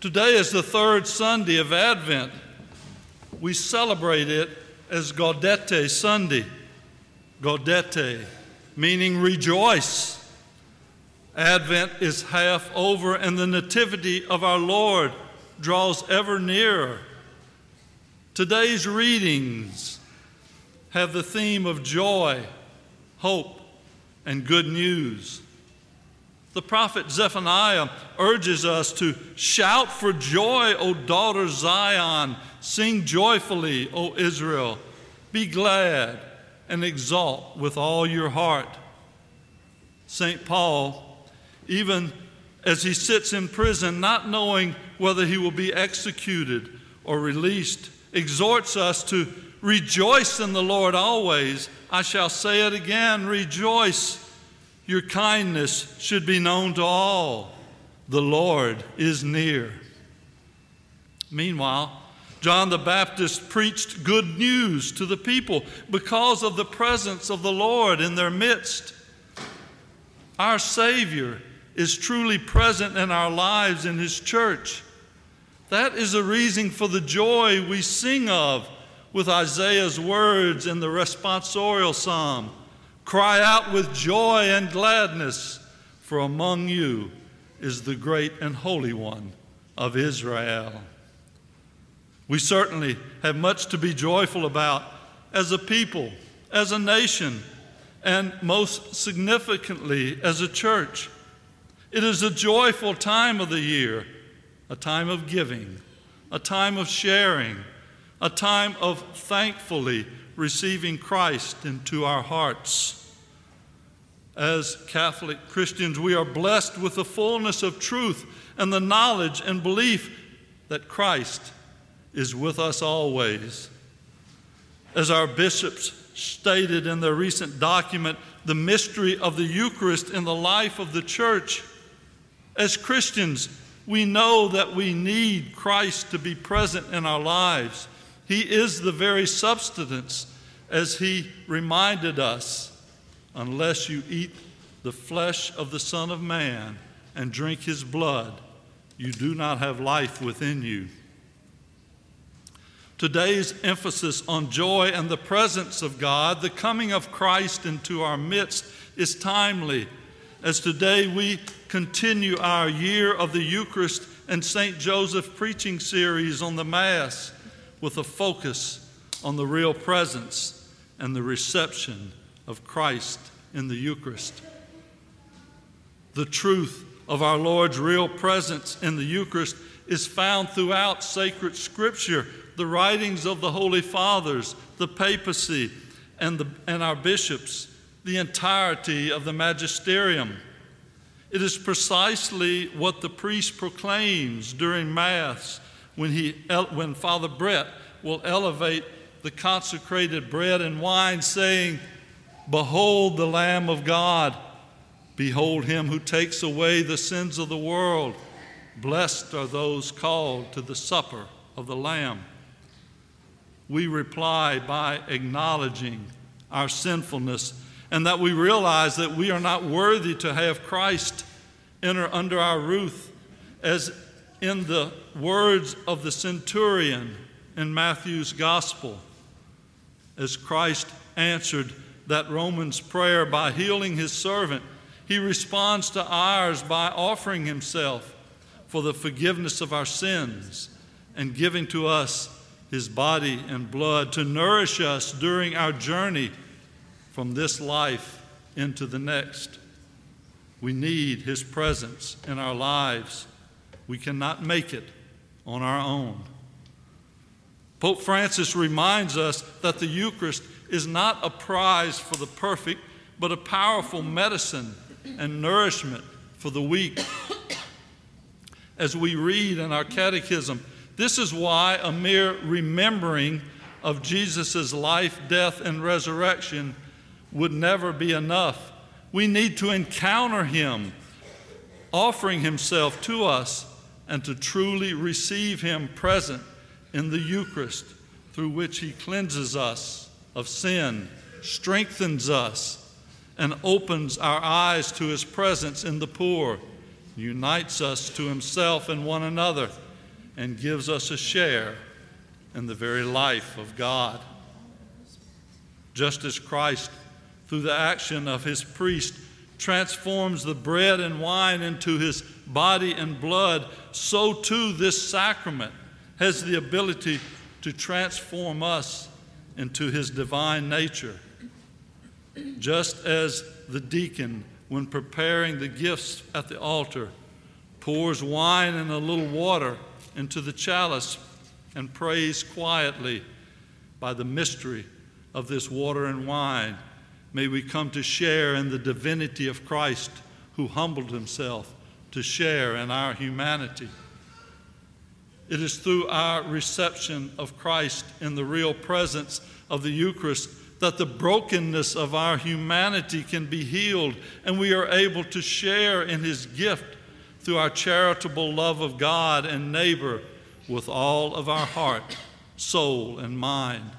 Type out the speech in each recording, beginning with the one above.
Today is the third Sunday of Advent. We celebrate it as Gaudete Sunday. Gaudete, meaning rejoice. Advent is half over, and the Nativity of our Lord draws ever nearer. Today's readings have the theme of joy, hope, and good news. The prophet Zephaniah urges us to shout for joy, O daughter Zion. Sing joyfully, O Israel. Be glad and exult with all your heart. St. Paul, even as he sits in prison, not knowing whether he will be executed or released, exhorts us to rejoice in the Lord always. I shall say it again rejoice. Your kindness should be known to all. The Lord is near. Meanwhile, John the Baptist preached good news to the people because of the presence of the Lord in their midst. Our Savior is truly present in our lives in His church. That is a reason for the joy we sing of with Isaiah's words in the responsorial psalm Cry out with joy and gladness, for among you is the great and holy one of Israel. We certainly have much to be joyful about as a people, as a nation, and most significantly as a church. It is a joyful time of the year, a time of giving, a time of sharing, a time of thankfully receiving Christ into our hearts. As Catholic Christians, we are blessed with the fullness of truth and the knowledge and belief that Christ is with us always. As our bishops stated in their recent document, the mystery of the Eucharist in the life of the church, as Christians, we know that we need Christ to be present in our lives. He is the very substance, as He reminded us unless you eat the flesh of the Son of Man and drink his blood, you do not have life within you. Today's emphasis on joy and the presence of God, the coming of Christ into our midst, is timely, as today we continue our year of the Eucharist and St. Joseph preaching series on the Mass with a focus on the real presence and the reception of Christ in the Eucharist. The truth of our Lord's real presence in the Eucharist is found throughout sacred scripture, the writings of the Holy Fathers, the papacy, and, the, and our bishops, the entirety of the magisterium. It is precisely what the priest proclaims during Mass when, he, when Father Brett will elevate the consecrated bread and wine, saying, Behold the Lamb of God. Behold him who takes away the sins of the world. Blessed are those called to the supper of the Lamb. We reply by acknowledging our sinfulness and that we realize that we are not worthy to have Christ enter under our roof, as in the words of the centurion in Matthew's gospel, as Christ answered that Romans prayer by healing his servant. He responds to ours by offering himself for the forgiveness of our sins and giving to us his body and blood to nourish us during our journey from this life into the next. We need his presence in our lives. We cannot make it on our own. Pope Francis reminds us that the Eucharist is not a prize for the perfect, but a powerful medicine and nourishment for the weak. As we read in our catechism, this is why a mere remembering of Jesus' life, death, and resurrection would never be enough. We need to encounter him, offering himself to us, and to truly receive him present in the Eucharist, through which he cleanses us of sin, strengthens us, and opens our eyes to his presence in the poor, unites us to himself and one another, and gives us a share in the very life of God. Just as Christ, through the action of his priest, transforms the bread and wine into his body and blood, so too this sacrament has the ability to transform us into his divine nature. Just as the deacon, when preparing the gifts at the altar, pours wine and a little water into the chalice and prays quietly by the mystery of this water and wine, may we come to share in the divinity of Christ who humbled himself to share in our humanity. It is through our reception of Christ in the real presence of the Eucharist that the brokenness of our humanity can be healed and we are able to share in His gift through our charitable love of God and neighbor with all of our heart, soul, and mind.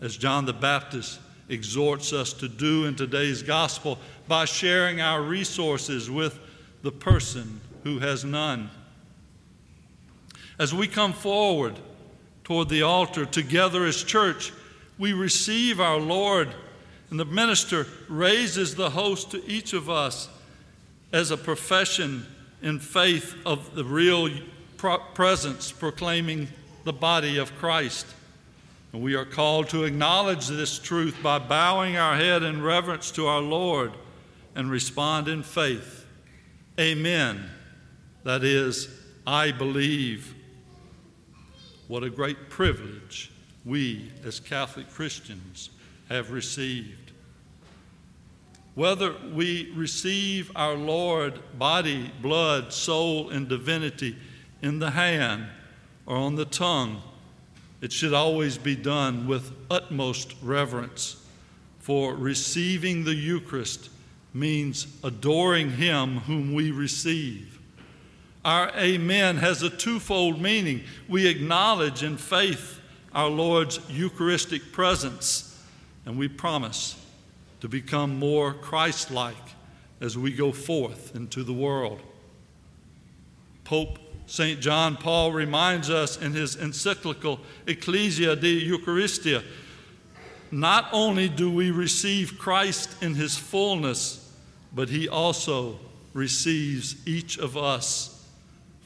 As John the Baptist exhorts us to do in today's gospel by sharing our resources with the person who has none. As we come forward toward the altar together as church, we receive our Lord, and the minister raises the host to each of us as a profession in faith of the real presence proclaiming the body of Christ. And we are called to acknowledge this truth by bowing our head in reverence to our Lord and respond in faith. Amen. That is, I believe. What a great privilege we as Catholic Christians have received. Whether we receive our Lord body, blood, soul, and divinity in the hand or on the tongue, it should always be done with utmost reverence, for receiving the Eucharist means adoring Him whom we receive. Our Amen has a twofold meaning. We acknowledge in faith our Lord's Eucharistic presence, and we promise to become more Christ like as we go forth into the world. Pope St. John Paul reminds us in his encyclical Ecclesia de Eucharistia not only do we receive Christ in his fullness, but he also receives each of us,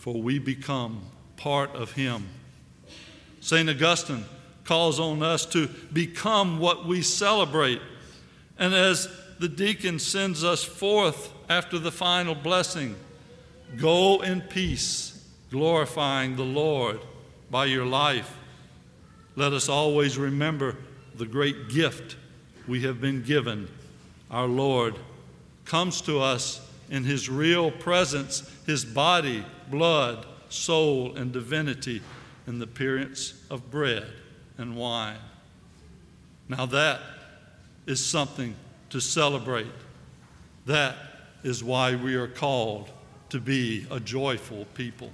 for we become part of him. St. Augustine calls on us to become what we celebrate and as the deacon sends us forth after the final blessing, go in peace, glorifying the Lord by your life. Let us always remember the great gift we have been given. Our Lord comes to us in His real presence, His body, blood, soul, and divinity in the appearance of bread and wine. Now, that is something to celebrate. That is why we are called to be a joyful people.